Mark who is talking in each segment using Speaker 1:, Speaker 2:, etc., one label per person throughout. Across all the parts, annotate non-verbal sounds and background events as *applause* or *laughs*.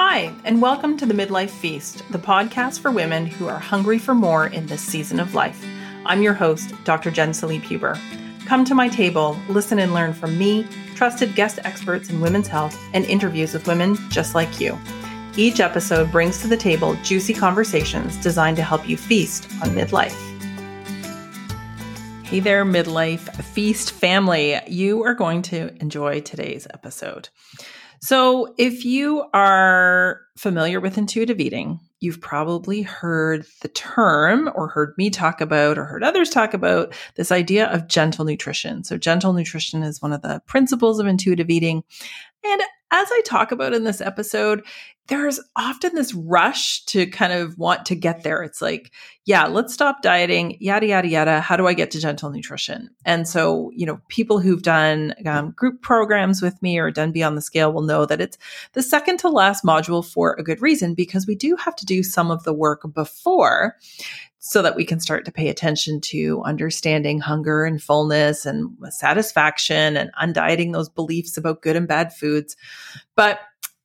Speaker 1: Hi, and welcome to the Midlife Feast, the podcast for women who are hungry for more in this season of life. I'm your host, Dr. Jen Salib Huber. Come to my table, listen and learn from me, trusted guest experts in women's health, and interviews with women just like you. Each episode brings to the table juicy conversations designed to help you feast on midlife. Hey there, midlife feast family. You are going to enjoy today's episode. So, if you are familiar with intuitive eating, you've probably heard the term or heard me talk about or heard others talk about this idea of gentle nutrition. So, gentle nutrition is one of the principles of intuitive eating. And as I talk about in this episode, there's often this rush to kind of want to get there. It's like, yeah, let's stop dieting, yada, yada, yada. How do I get to gentle nutrition? And so, you know, people who've done um, group programs with me or done Beyond the Scale will know that it's the second to last module for a good reason because we do have to do some of the work before so that we can start to pay attention to understanding hunger and fullness and satisfaction and undieting those beliefs about good and bad foods. But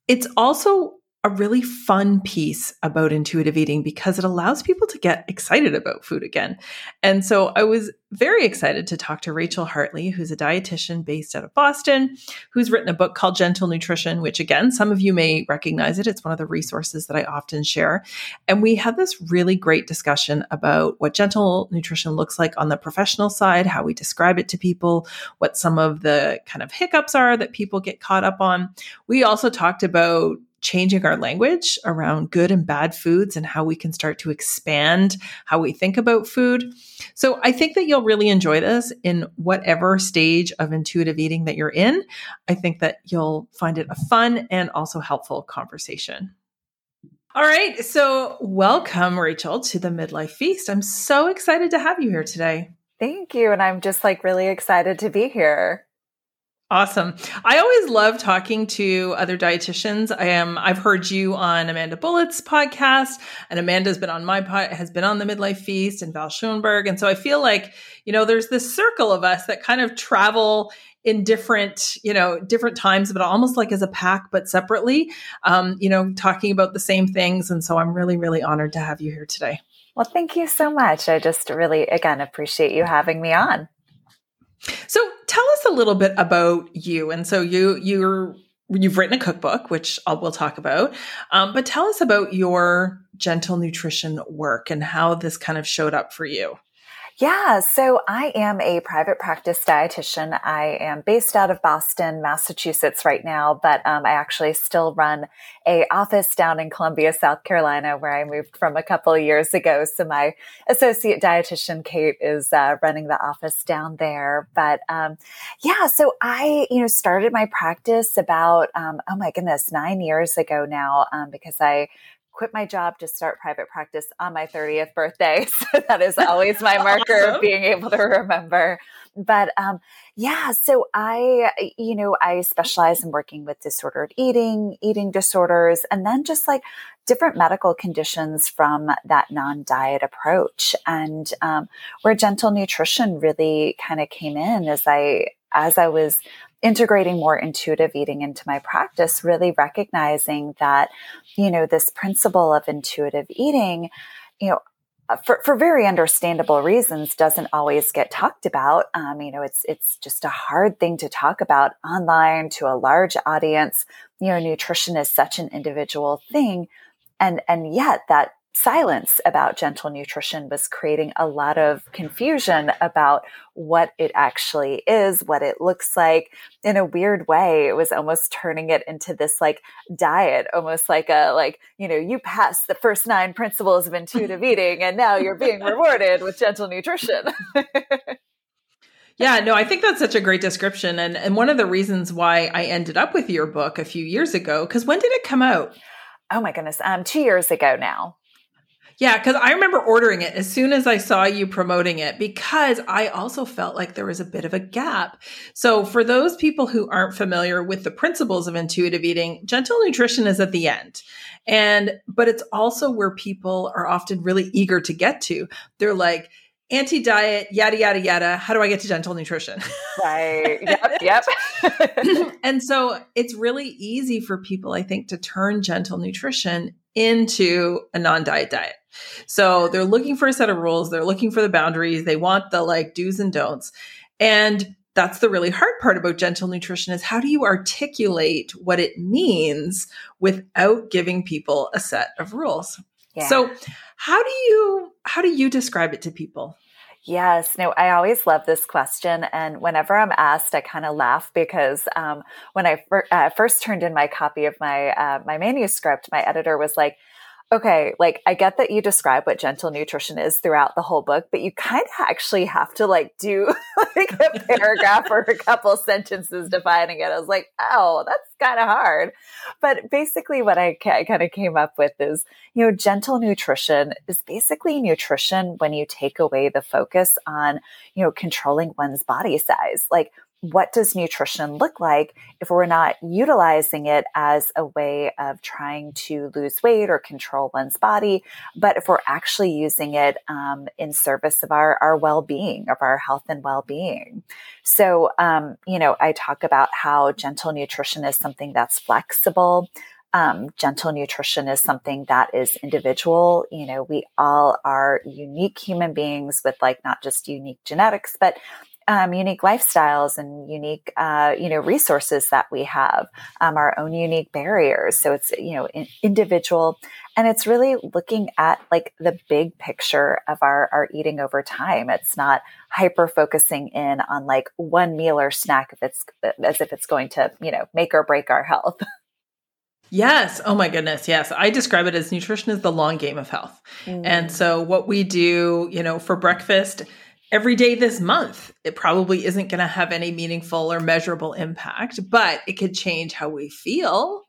Speaker 1: it's also a really fun piece about intuitive eating because it allows people to get excited about food again. And so I was very excited to talk to Rachael Hartley, who's a dietitian based out of Boston, who's written a book called Gentle Nutrition, which again, some of you may recognize it. It's one of the resources that I often share. And we had this really great discussion about what gentle nutrition looks like on the professional side, how we describe it to people, what some of the kind of hiccups are that people get caught up on. We also talked about changing our language around good and bad foods and how we can start to expand how we think about food. So I think that you'll really enjoy this in whatever stage of intuitive eating that you're in. I think that you'll find it a fun and also helpful conversation. All right. So, welcome, Rachael, to the Midlife Feast. I'm so excited to have you here today.
Speaker 2: Thank you. And I'm just like really excited to be here.
Speaker 1: Awesome. I always love talking to other dietitians. I am I've heard you on Amanda Bullett's podcast and Amanda's been on my pod has been on the Midlife Feast and Val Schonberg. And so I feel like, you know, there's this circle of us that kind of travel in different, you know, different times, but almost like as a pack, but separately, um, you know, talking about the same things. And so I'm really, really honored to have you here today.
Speaker 2: Well, thank you so much. I just really, again, appreciate you having me on.
Speaker 1: So tell us a little bit about you. And so you you're you've written a cookbook, which I'll, we'll talk about. Um, but tell us about your gentle nutrition work and how this kind of showed up for you.
Speaker 2: Yeah, so I am a private practice dietitian. I am based out of Boston, Massachusetts right now, but um, I actually still run a office down in Columbia, South Carolina, where I moved from a couple years ago. So my associate dietitian Kate is uh, running the office down there. But um, yeah, so I you know started my practice about um, oh my goodness nine years ago now um, because I quit my job to start private practice on my 30th birthday. *laughs* So that is always my *laughs* marker awesome. of being able to remember. But um, yeah, so I, you know, I specialize in working with disordered eating, eating disorders, and then just like different medical conditions from that non diet approach. And um, where gentle nutrition really kind of came in as I, as I was integrating more intuitive eating into my practice, really recognizing that, you know, this principle of intuitive eating, you know, uh, for, for very understandable reasons doesn't always get talked about. Um, you know, it's, it's just a hard thing to talk about online to a large audience. You know, nutrition is such an individual thing. And, and yet that silence about gentle nutrition was creating a lot of confusion about what it actually is, what it looks like. In a weird way, it was almost turning it into this like diet, almost like a, like, you know, you passed the first nine principles of intuitive *laughs* eating and now you're being rewarded with gentle nutrition. *laughs*
Speaker 1: Yeah, no, I think that's such a great description. And, and one of the reasons why I ended up with your book a few years ago, because when did it come out?
Speaker 2: Oh my goodness, um, two years ago now.
Speaker 1: Yeah, because I remember ordering it as soon as I saw you promoting it because I also felt like there was a bit of a gap. So, for those people who aren't familiar with the principles of intuitive eating, gentle nutrition is at the end. And, but it's also where people are often really eager to get to. They're like, anti diet, yada, yada, yada. How do I get to gentle nutrition?
Speaker 2: Right. *laughs* Yep. yep. *laughs*
Speaker 1: and so it's really easy for people, I think, to turn gentle nutrition into a non diet diet. So they're looking for a set of rules, they're looking for the boundaries, they want the like do's and don'ts. And that's the really hard part about gentle nutrition is how do you articulate what it means without giving people a set of rules yeah. so how do you how do you describe it to people
Speaker 2: Yes, no, I always love this question. And whenever I'm asked, I kind of laugh because um, when I fir- uh, first turned in my copy of my uh, my manuscript, my editor was like, okay, like I get that you describe what gentle nutrition is throughout the whole book, but you kind of actually have to like do *laughs* like a paragraph or a couple sentences defining it. I was like, oh, that's kind of hard. But basically, what I kind of came up with is, you know, gentle nutrition is basically nutrition when you take away the focus on, you know, controlling one's body size. Like, what does nutrition look like if we're not utilizing it as a way of trying to lose weight or control one's body, but if we're actually using it um, in service of our, our well being, of our health and well being? So, um, you know, I talk about how gentle nutrition is something that's flexible. Um, gentle nutrition is something that is individual. You know, we all are unique human beings with like not just unique genetics, but um, unique lifestyles and unique, uh, you know, resources that we have, um, our own unique barriers. So it's, you know, in, individual and it's really looking at like the big picture of our, our eating over time. It's not hyper focusing in on like one meal or snack if it's as if it's going to, you know, make or break our health. *laughs*
Speaker 1: Yes. Oh my goodness. Yes. I describe it as nutrition is the long game of health. Mm. And so what we do, you know, for breakfast, every day this month. It probably isn't going to have any meaningful or measurable impact, but it could change how we feel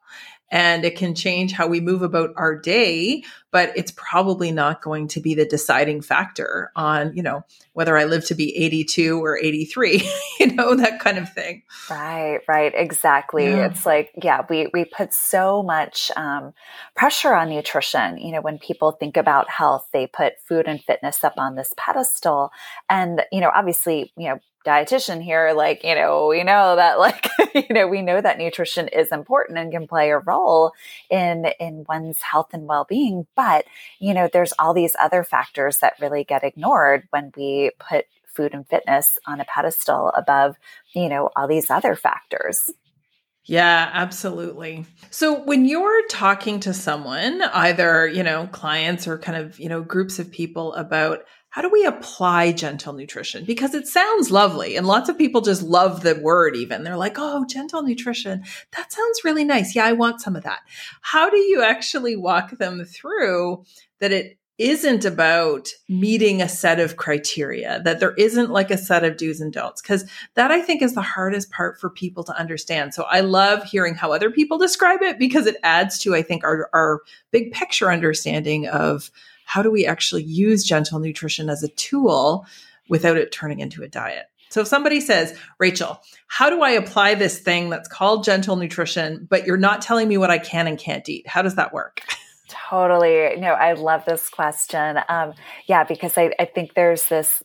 Speaker 1: and it can change how we move about our day but it's probably not going to be the deciding factor on you know whether i live to be 82 or 83 *laughs* you know that kind of thing.
Speaker 2: Right right exactly. Yeah. it's like yeah we we put so much um, pressure on nutrition. You know when people think about health they put food and fitness up on this pedestal. And you know obviously you know dietitian here like you know we know that *laughs* like you know we know that nutrition is important and can play a role in in one's health and well-being but you know there's all these other factors that really get ignored when we put food and fitness on a pedestal above you know all these other factors
Speaker 1: yeah, absolutely. So when you're talking to someone, either, you know, clients or kind of, you know, groups of people about how do we apply gentle nutrition? Because it sounds lovely and lots of people just love the word even. They're like, oh, gentle nutrition. That sounds really nice. Yeah, I want some of that. How do you actually walk them through that it isn't about meeting a set of criteria, that there isn't like a set of do's and don'ts, because that I think is the hardest part for people to understand. So I love hearing how other people describe it because it adds to, I think, our, our big picture understanding of how do we actually use gentle nutrition as a tool without it turning into a diet? So if somebody says, Rachael, how do I apply this thing that's called gentle nutrition, but you're not telling me what I can and can't eat? How does that work?
Speaker 2: Totally. No, I love this question. Um, yeah, because I, I think there's this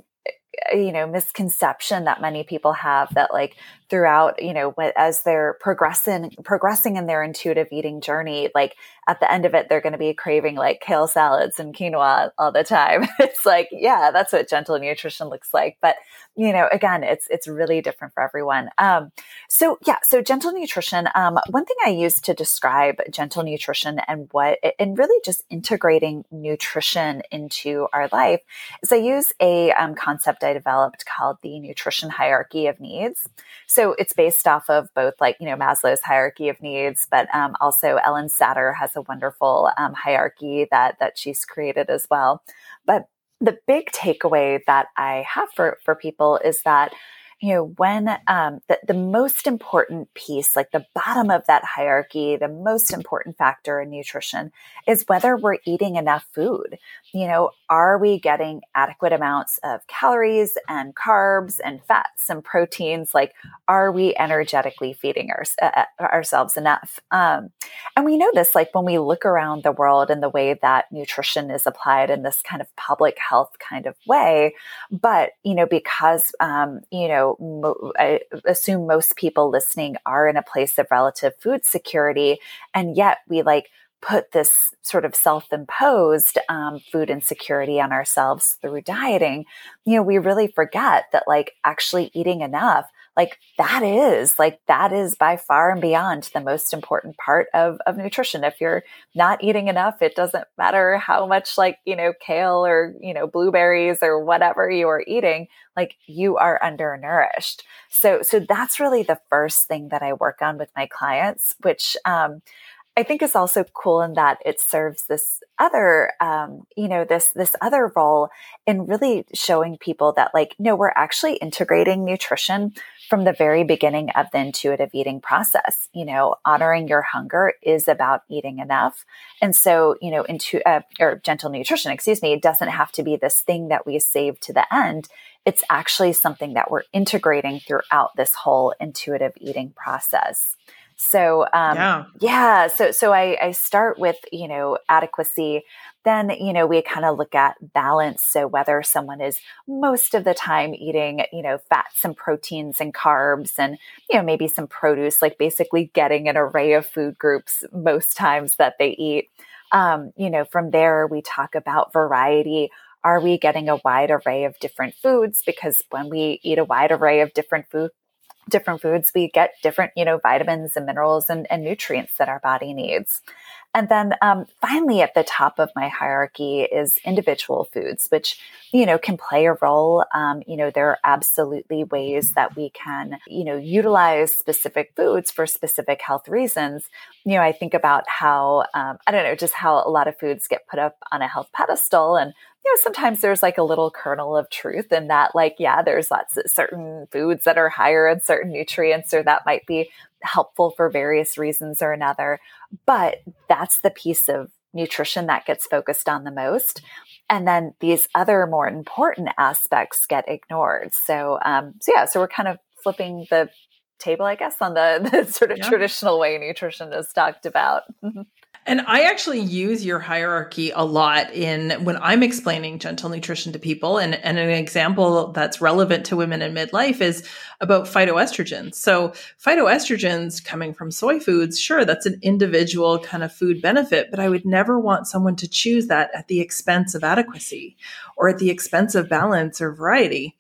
Speaker 2: you know misconception that many people have that like throughout you know as they're progressing progressing in their intuitive eating journey like at the end of it they're going to be craving like kale salads and quinoa all the time. *laughs* It's like yeah that's what gentle nutrition looks like. But you know again it's it's really different for everyone. Um so yeah so gentle nutrition um one thing i use to describe gentle nutrition and what and really just integrating nutrition into our life is i use a um, concept i developed called the nutrition hierarchy of needs. So it's based off of both like, you know, Maslow's hierarchy of needs, but um, also Ellen Satter has a wonderful um, hierarchy that, that she's created as well. But the big takeaway that I have for, for people is that you know, when um, the, the most important piece, like the bottom of that hierarchy, the most important factor in nutrition is whether we're eating enough food. You know, are we getting adequate amounts of calories and carbs and fats and proteins? Like, are we energetically feeding our, uh, uh, ourselves enough? Um, and we know this, like, when we look around the world and the way that nutrition is applied in this kind of public health kind of way. But, you know, because, um, you know, mo- I assume most people listening are in a place of relative food security. And yet we like put this sort of self-imposed um, food insecurity on ourselves through dieting you know we really forget that like actually eating enough like that is like that is by far and beyond the most important part of of nutrition. If you're not eating enough it doesn't matter how much like you know kale or you know blueberries or whatever you are eating like you are undernourished. So so that's really the first thing that i work on with my clients which um I think is also cool in that it serves this other, um, you know, this this other role in really showing people that, like, no, we're actually integrating nutrition from the very beginning of the intuitive eating process. You know, honoring your hunger is about eating enough, and so you know, into uh, or gentle nutrition, excuse me, it doesn't have to be this thing that we save to the end. It's actually something that we're integrating throughout this whole intuitive eating process. So um, yeah. yeah, so so I, I start with you know adequacy. Then you know we kind of look at balance. So whether someone is most of the time eating you know fats and proteins and carbs and you know maybe some produce, like basically getting an array of food groups most times that they eat. Um, you know from there we talk about variety are we getting a wide array of different foods? Because when we eat a wide array of different food, different foods, we get different, you know, vitamins and minerals and, and nutrients that our body needs. And then um, finally, at the top of my hierarchy is individual foods, which, you know, can play a role. Um, you know, there are absolutely ways that we can, you know, utilize specific foods for specific health reasons. You know, I think about how, um, I don't know, just how a lot of foods get put up on a health pedestal and know, sometimes there's like a little kernel of truth in that, like, yeah, there's lots of certain foods that are higher in certain nutrients, or that might be helpful for various reasons or another. But that's the piece of nutrition that gets focused on the most. And then these other more important aspects get ignored. So, um, so yeah, so we're kind of flipping the table, I guess, on the, *laughs* the sort of yeah. traditional way nutrition is talked about. *laughs*
Speaker 1: And I actually use your hierarchy a lot in when I'm explaining gentle nutrition to people. And, and an example that's relevant to women in midlife is about phytoestrogens. So, phytoestrogens coming from soy foods, sure, that's an individual kind of food benefit, but I would never want someone to choose that at the expense of adequacy or at the expense of balance or variety.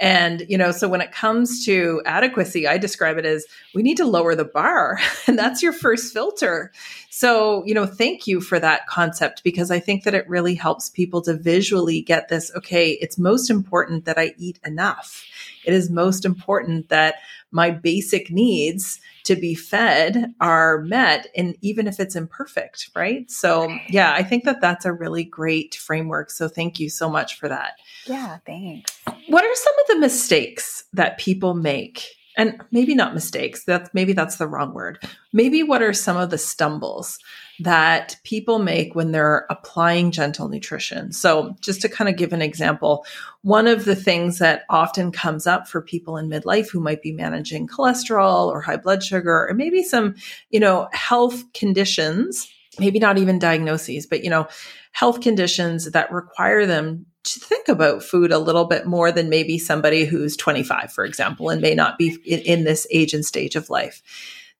Speaker 1: And, you know, so when it comes to adequacy, I describe it as we need to lower the bar, *laughs* and that's your first filter. So, you know, thank you for that concept because I think that it really helps people to visually get this okay, it's most important that I eat enough. It is most important that my basic needs to be fed are met and even if it's imperfect right so yeah i think that that's a really great framework so thank you so much for that
Speaker 2: yeah thanks.
Speaker 1: What are some of the mistakes that people make? And maybe not mistakes that's maybe that's the wrong word. Maybe what are some of the stumbles that people make when they're applying gentle nutrition? So just to kind of give an example one of the things that often comes up for people in midlife who might be managing cholesterol or high blood sugar or maybe some you know health conditions maybe not even diagnoses but you know health conditions that require them to think about food a little bit more than maybe somebody who's 25, for example, and may not be in, in this age and stage of life.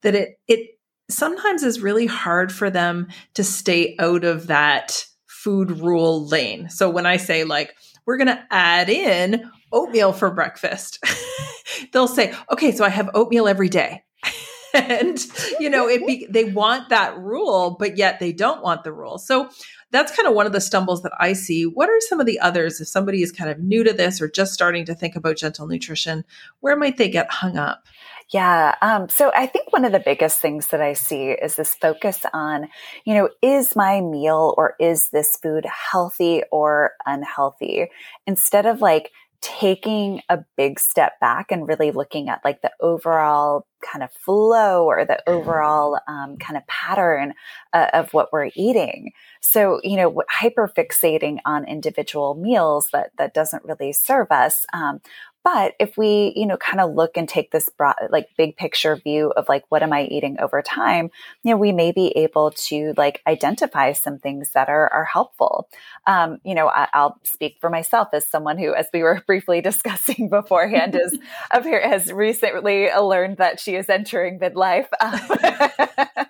Speaker 1: That it it sometimes is really hard for them to stay out of that food rule lane. So when I say like we're going to add in oatmeal for breakfast, *laughs* they'll say, "Okay, so I have oatmeal every day." *laughs* and you know it be, they want that rule but yet they don't want the rule so that's kind of one of the stumbles that I see. What are some of the others if somebody is kind of new to this or just starting to think about gentle nutrition? Where might they get hung up?
Speaker 2: Yeah. Um, so I think one of the biggest things that I see is this focus on, you know, is my meal or is this food healthy or unhealthy? Instead of like taking a big step back and really looking at like the overall kind of flow or the overall um, kind of pattern uh, of what we're eating. So, you know, hyper fixating on individual meals that that doesn't really serve us. Um, but if we, you know, kind of look and take this broad, like big picture view of like, what am I eating over time? You know, we may be able to like identify some things that are, are helpful. Um, you know, I, will speak for myself as someone who, as we were *laughs* briefly discussing beforehand, is *laughs* up here has recently learned that she is entering midlife. *laughs* Um,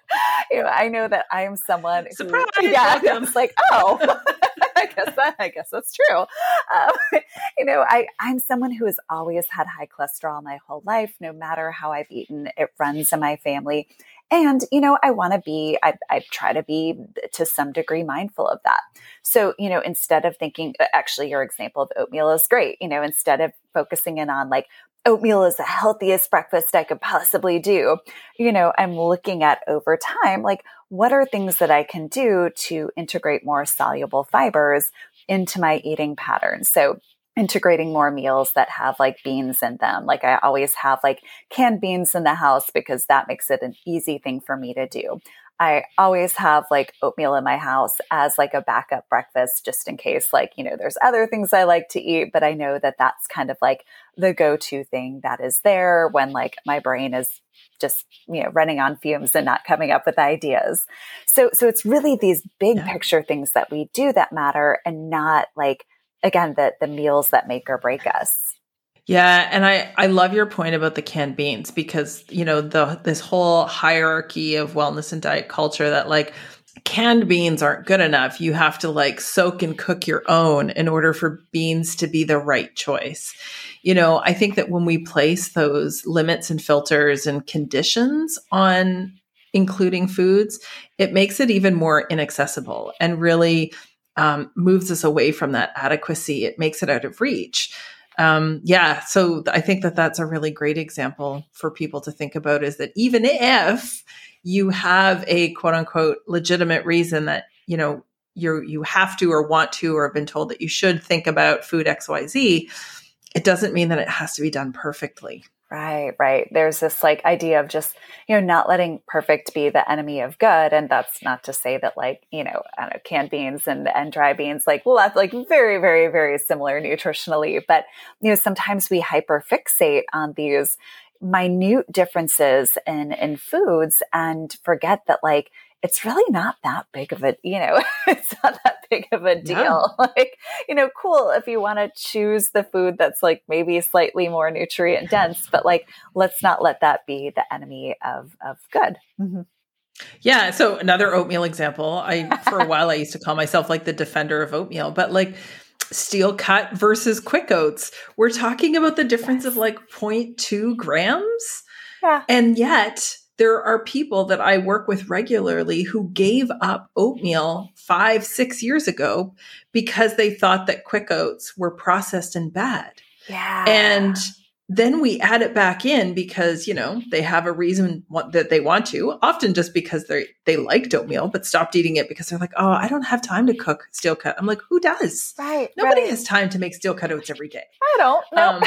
Speaker 2: you know, I know that I am someone
Speaker 1: Surprise,
Speaker 2: who, yeah, it's like, oh, I guess that, I guess that's true. Um, *laughs* you know, I, I'm someone who has always had high cholesterol my whole life, no matter how I've eaten, it runs in my family. And, you know, I want to be, I, I try to be to some degree mindful of that. So, you know, instead of thinking, actually, your example of oatmeal is great. You know, instead of focusing in on like, oatmeal is the healthiest breakfast I could possibly do. You know, I'm looking at over time, like, what are things that I can do to integrate more soluble fibers into my eating patterns? So, integrating more meals that have like beans in them. Like I always have like canned beans in the house because that makes it an easy thing for me to do. I always have like oatmeal in my house as like a backup breakfast just in case like, you know, there's other things I like to eat, but I know that that's kind of like the go-to thing that is there when like my brain is just, you know, running on fumes and not coming up with ideas. So so it's really these big yeah. picture things that we do that matter and not like again the the meals that make or break us.
Speaker 1: Yeah, and I I love your point about the canned beans because you know the this whole hierarchy of wellness and diet culture that like canned beans aren't good enough. You have to like soak and cook your own in order for beans to be the right choice. You know, I think that when we place those limits and filters and conditions on including foods, it makes it even more inaccessible and really um, moves us away from that adequacy. It makes it out of reach um, yeah, so I think that that's a really great example for people to think about is that even if you have a quote unquote legitimate reason that, you know, you you have to or want to or have been told that you should think about food XYZ, it doesn't mean that it has to be done perfectly.
Speaker 2: Right, right. There's this like idea of just, you know, not letting perfect be the enemy of good. And that's not to say that like, you know, know, canned beans and, and dry beans, like, well, that's like very, very, very similar nutritionally. But, you know, sometimes we hyperfixate on these minute differences in, in foods and forget that like it's really not that big of a, you know, *laughs* it's not that big of a deal. Yeah. *laughs* Like, you know, cool if you want to choose the food that's like maybe slightly more nutrient dense, but like, let's not let that be the enemy of, of good. Mm-hmm.
Speaker 1: Yeah. So another oatmeal example. I, for a while, I used to call myself like the defender of oatmeal, but like, steel cut versus quick oats. We're talking about the difference yes. of like 0.2 grams. Yeah. And yet there are people that I work with regularly who gave up oatmeal five, six years ago because they thought that quick oats were processed and bad.
Speaker 2: Yeah.
Speaker 1: And then we add it back in because you know they have a reason that they want to often just because they they liked oatmeal but stopped eating it because they're like oh i don't have time to cook steel cut i'm like who does
Speaker 2: right
Speaker 1: nobody
Speaker 2: right.
Speaker 1: has time to make steel cut oats every day
Speaker 2: i don't no
Speaker 1: um,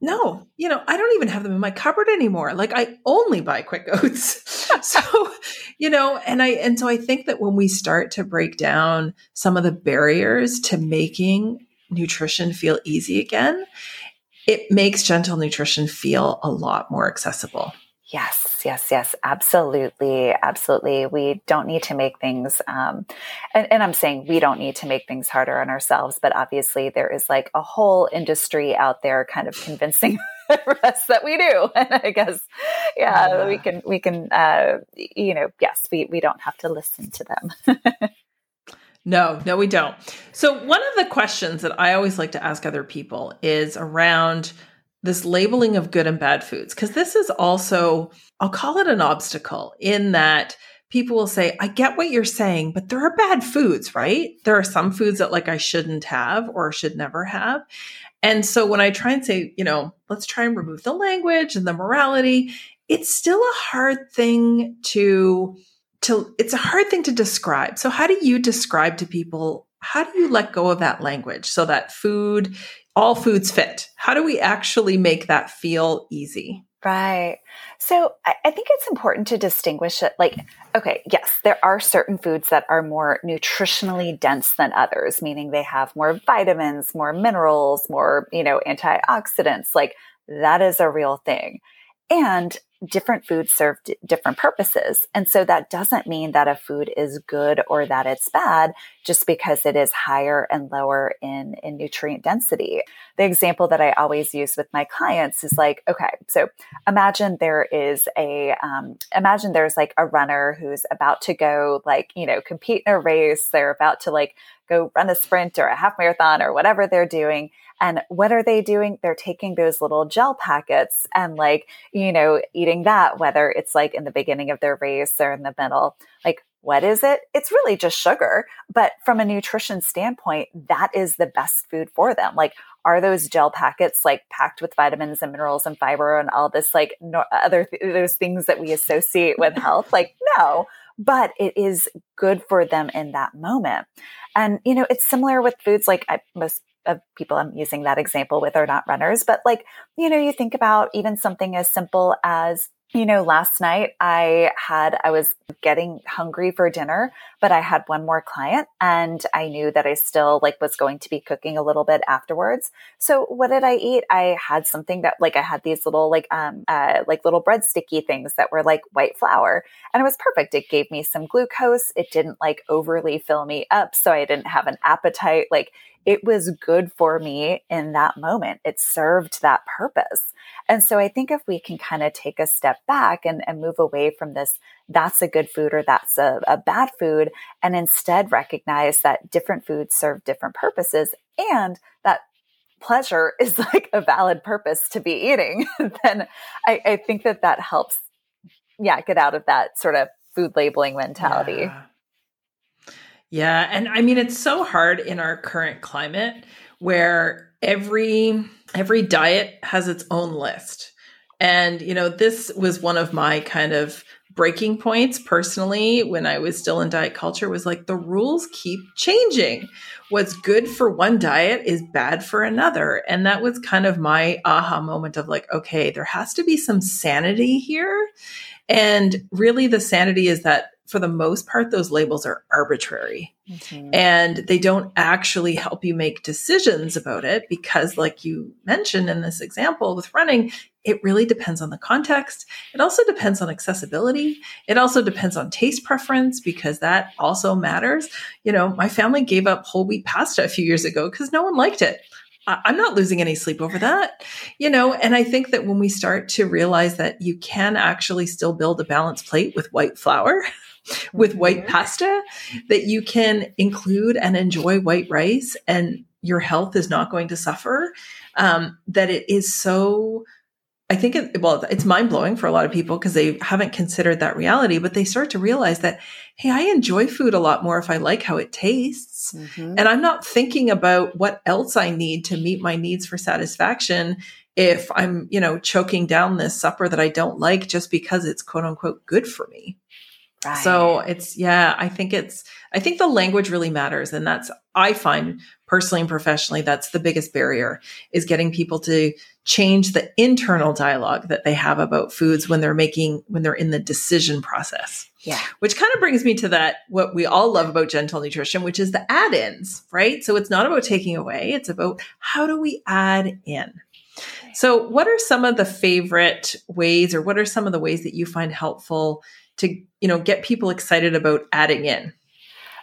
Speaker 1: no you know i don't even have them in my cupboard anymore like i only buy quick oats *laughs* so you know and i and so i think that when we start to break down some of the barriers to making nutrition feel easy again it makes gentle nutrition feel a lot more accessible.
Speaker 2: Yes, yes, yes, absolutely, absolutely. We don't need to make things, um, and, and, I'm saying we don't need to make things harder on ourselves, but obviously there is like a whole industry out there kind of convincing *laughs* us that we do. *laughs* And I guess, yeah, yeah. we can, we can, uh, you know, yes, we, we don't have to listen to them. *laughs*
Speaker 1: No, no, we don't. So, one of the questions that I always like to ask other people is around this labeling of good and bad foods, because this is also, I'll call it an obstacle in that people will say, I get what you're saying, but there are bad foods, right? There are some foods that like I shouldn't have or should never have. And so when I try and say, you know, let's try and remove the language and the morality, it's still a hard thing to to it's a hard thing to describe. So how do you describe to people how do you let go of that language so that food all foods fit. How do we actually make that feel easy?
Speaker 2: Right. So I, think it's important to distinguish it. Like, okay, yes, there are certain foods that are more nutritionally dense than others, meaning they have more vitamins, more minerals, more, you know, antioxidants. Like, that is a real thing. And different foods serve d- different purposes. And so that doesn't mean that a food is good or that it's bad just because it is higher and lower in, in nutrient density. The example that I always use with my clients is like, okay, so imagine there is a, um, imagine there's like a runner who's about to go like, you know, compete in a race. They're about to like go run a sprint or a half marathon or whatever they're doing. And what are they doing? They're taking those little gel packets and like, you know, eating that, whether it's like in the beginning of their race or in the middle. Like, what is it? It's really just sugar. But from a nutrition standpoint, that is the best food for them. Like, are those gel packets like packed with vitamins and minerals and fiber and all this like no, other th- those things that we associate with health? Like, no, but it is good for them in that moment. And, you know, it's similar with foods like I, most of people I'm using that example with are not runners, but like, you know, you think about even something as simple as you know, last night I had, I was getting hungry for dinner, but I had one more client and I knew that I still like was going to be cooking a little bit afterwards. So what did I eat? I had something that like I had these little like, um, uh, like little bread sticky things that were like white flour and it was perfect. It gave me some glucose. It didn't like overly fill me up. So I didn't have an appetite. Like it was good for me in that moment. It served that purpose. And so I think if we can kind of take a step back and, and move away from this, that's a good food or that's a, a bad food, and instead recognize that different foods serve different purposes and that pleasure *laughs* is like a valid purpose to be eating, *laughs* then I, I, think that that helps, yeah, get out of that sort of food labeling mentality.
Speaker 1: Yeah. Yeah. And I mean, it's so hard in our current climate where every every diet has its own list. And you know, this was one of my kind of breaking points personally when I was still in diet culture was like the rules keep changing. What's good for one diet is bad for another. And that was kind of my aha moment of like, okay, there has to be some sanity here. And really, the sanity is that for the most part, those labels are arbitrary mm-hmm. and they don't actually help you make decisions about it because, like you mentioned in this example with running, it really depends on the context. It also depends on accessibility. It also depends on taste preference because that also matters. You know, my family gave up whole wheat pasta a few years ago because no one liked it. I'm not losing any sleep over that, you know. And I think that when we start to realize that you can actually still build a balanced plate with white flour, *laughs* with white mm-hmm. pasta that you can include and enjoy white rice and your health is not going to suffer. Um, that it is so, I think it, well, it's mind blowing for a lot of people because they haven't considered that reality, but they start to realize that, hey, I enjoy food a lot more if I like how it tastes. Mm-hmm. And I'm not thinking about what else I need to meet my needs for satisfaction if I'm, you know, choking down this supper that I don't like just because it's quote unquote good for me. Right. So it's, yeah, I think it's, I think the language really matters. And that's, I find personally and professionally, that's the biggest barrier is getting people to change the internal dialogue that they have about foods when they're making, when they're in the decision process.
Speaker 2: Yeah.
Speaker 1: Which kind of brings me to that, what we all love about gentle nutrition, which is the add ins, right? So it's not about taking away, it's about how do we add in? So, what are some of the favorite ways, or what are some of the ways that you find helpful to you know get people excited about adding in?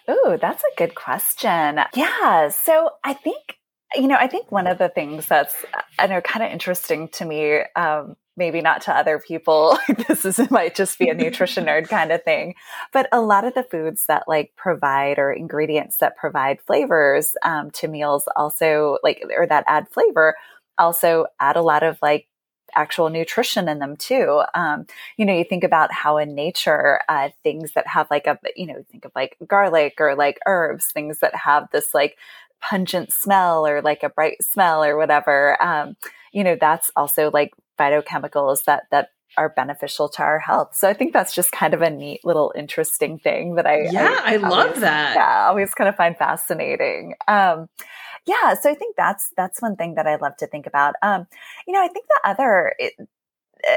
Speaker 2: Oh, that's a good question. Yeah. So I think, you know, I think one of the things that's, I know, kind of interesting to me, um, maybe not to other people, *laughs* this is, might just be a *laughs* nutrition nerd kind of thing, but a lot of the foods that like provide or ingredients that provide flavors um, to meals also like, or that add flavor also add a lot of like actual nutrition in them too. Um, you know, you think about how in nature, uh, things that have like a, you know, think of like garlic or like herbs, things that have this like pungent smell or like a bright smell or whatever. Um, you know, that's also like phytochemicals that, that are beneficial to our health. So I think that's just kind of a neat little interesting thing that I
Speaker 1: yeah I, I love
Speaker 2: always,
Speaker 1: that
Speaker 2: yeah I always kind of find fascinating. Um, Yeah, so I think that's that's one thing that I love to think about. Um, you know, I think the other it,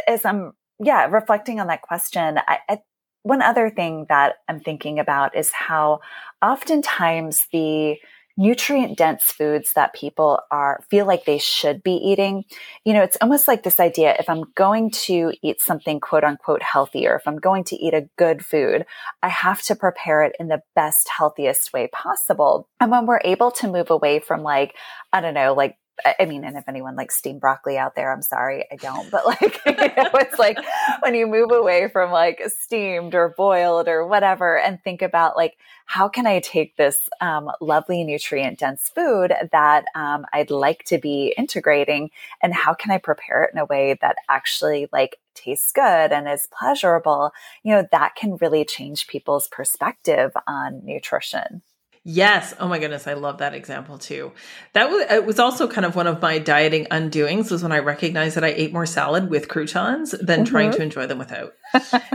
Speaker 2: as I'm yeah reflecting on that question, I, I one other thing that I'm thinking about is how oftentimes the nutrient dense foods that people are feel like they should be eating. You know it's almost like this idea if i'm going to eat something quote unquote healthy or if i'm going to eat a good food i have to prepare it in the best healthiest way possible. And when we're able to move away from like i don't know like I mean, and if anyone likes steamed broccoli out there, I'm sorry, I don't. But like, *laughs* you know, it's like when you move away from like steamed or boiled or whatever and think about like, how can I take this um, lovely nutrient dense food that um, I'd like to be integrating and how can I prepare it in a way that actually like tastes good and is pleasurable? You know, that can really change people's perspective on nutrition.
Speaker 1: Yes. Oh my goodness, I love that example too. That was it was also kind of one of my dieting undoings was when I recognized that I ate more salad with croutons than mm-hmm. trying to enjoy them without.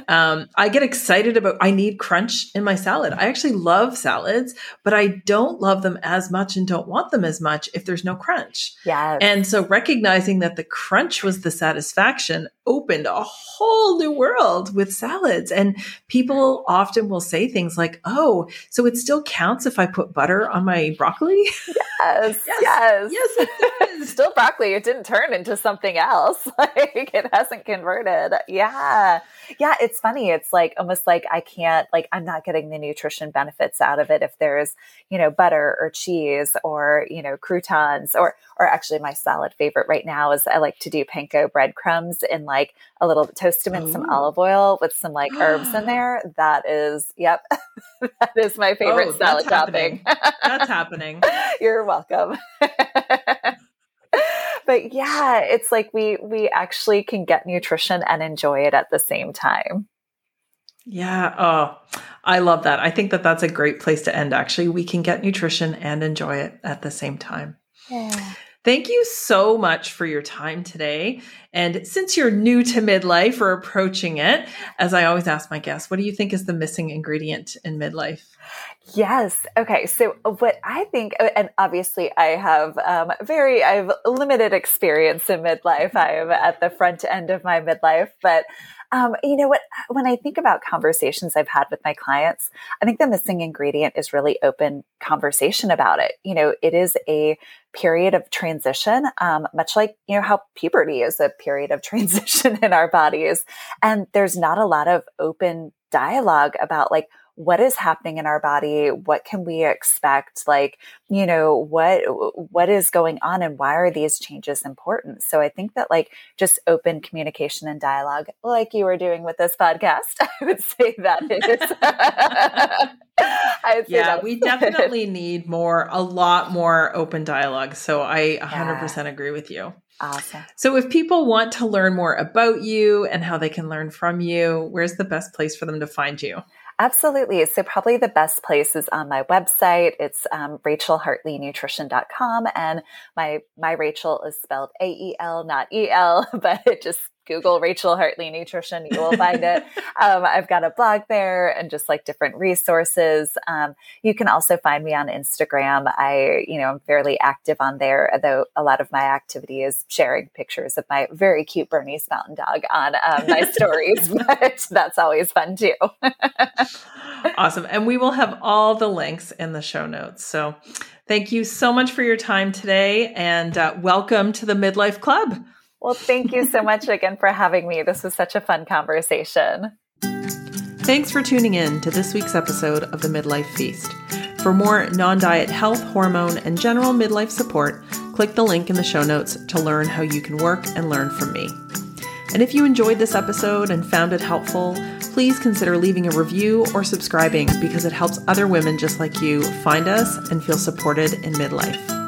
Speaker 1: Um, I get excited about I need crunch in my salad. I actually love salads, but I don't love them as much and don't want them as much if there's no crunch.
Speaker 2: Yeah.
Speaker 1: And so recognizing that the crunch was the satisfaction opened a whole new world with salads. And people often will say things like, "Oh, so it still counts if I put butter on my broccoli?" *laughs*
Speaker 2: Yes. Yes. Yes. yes *laughs* still broccoli. It didn't turn into something else. *laughs* Like it hasn't converted. Yeah. Yeah, it's funny. It's like almost like I can't like I'm not getting the nutrition benefits out of it if there's, you know, butter or cheese or, you know, croutons or or actually my salad favorite right now is I like to do panko breadcrumbs in like a little toast them in some oh. olive oil with some like herbs in *gasps* there. That is, yep. *laughs* that is my favorite oh, salad topping.
Speaker 1: that's *laughs* happening.
Speaker 2: You're welcome *laughs* but yeah, it's like we we actually can get nutrition and enjoy it at the same time.
Speaker 1: Yeah. Oh, I love that. I think that that's a great place to end. Actually, we can get nutrition and enjoy it at the same time. Yeah. Thank you so much for your time today. And since you're new to midlife or approaching it, as I always ask my guests, what do you think is the missing ingredient in midlife?
Speaker 2: Yes. Okay. So what I think, and obviously I have um, very, I have limited experience in midlife. I am at the front end of my midlife, but um, you know what? When I think about conversations I've had with my clients, I think the missing ingredient is really open conversation about it. You know, it is a period of transition, um, much like you know how puberty is a period of *laughs* transition in our bodies, and there's not a lot of open dialogue about like what is happening in our body what can we expect like you know what what is going on and why are these changes important so i think that like just open communication and dialogue like you were doing with this podcast *laughs* i would say that is *laughs*
Speaker 1: yeah, we definitely need more, a lot more open dialogue. So I 100% yeah. agree with you.
Speaker 2: Awesome.
Speaker 1: So if people want to learn more about you and how they can learn from you, where's the best place for them to find you?
Speaker 2: Absolutely. So probably the best place is on my website. It's um, rachaelhartleynutrition.com and my, my Rachael is spelled A-E-L, not E-L, *laughs* but it just Google Rachael Hartley Nutrition, you will find it. *laughs* Um, I've got a blog there and just like different resources. Um, you can also find me on Instagram. I, you know, I'm fairly active on there, though a lot of my activity is sharing pictures of my very cute Bernese Mountain Dog on um, my stories, *laughs* but that's always fun too. *laughs*
Speaker 1: awesome. And we will have all the links in the show notes. So thank you so much for your time today and uh, welcome to the Midlife Club.
Speaker 2: Well, thank you so much again for having me. This was such a fun conversation.
Speaker 1: Thanks for tuning in to this week's episode of the Midlife Feast. For more non diet health, hormone, and general midlife support, click the link in the show notes to learn how you can work and learn from me. And if you enjoyed this episode and found it helpful, please consider leaving a review or subscribing because it helps other women just like you find us and feel supported in midlife.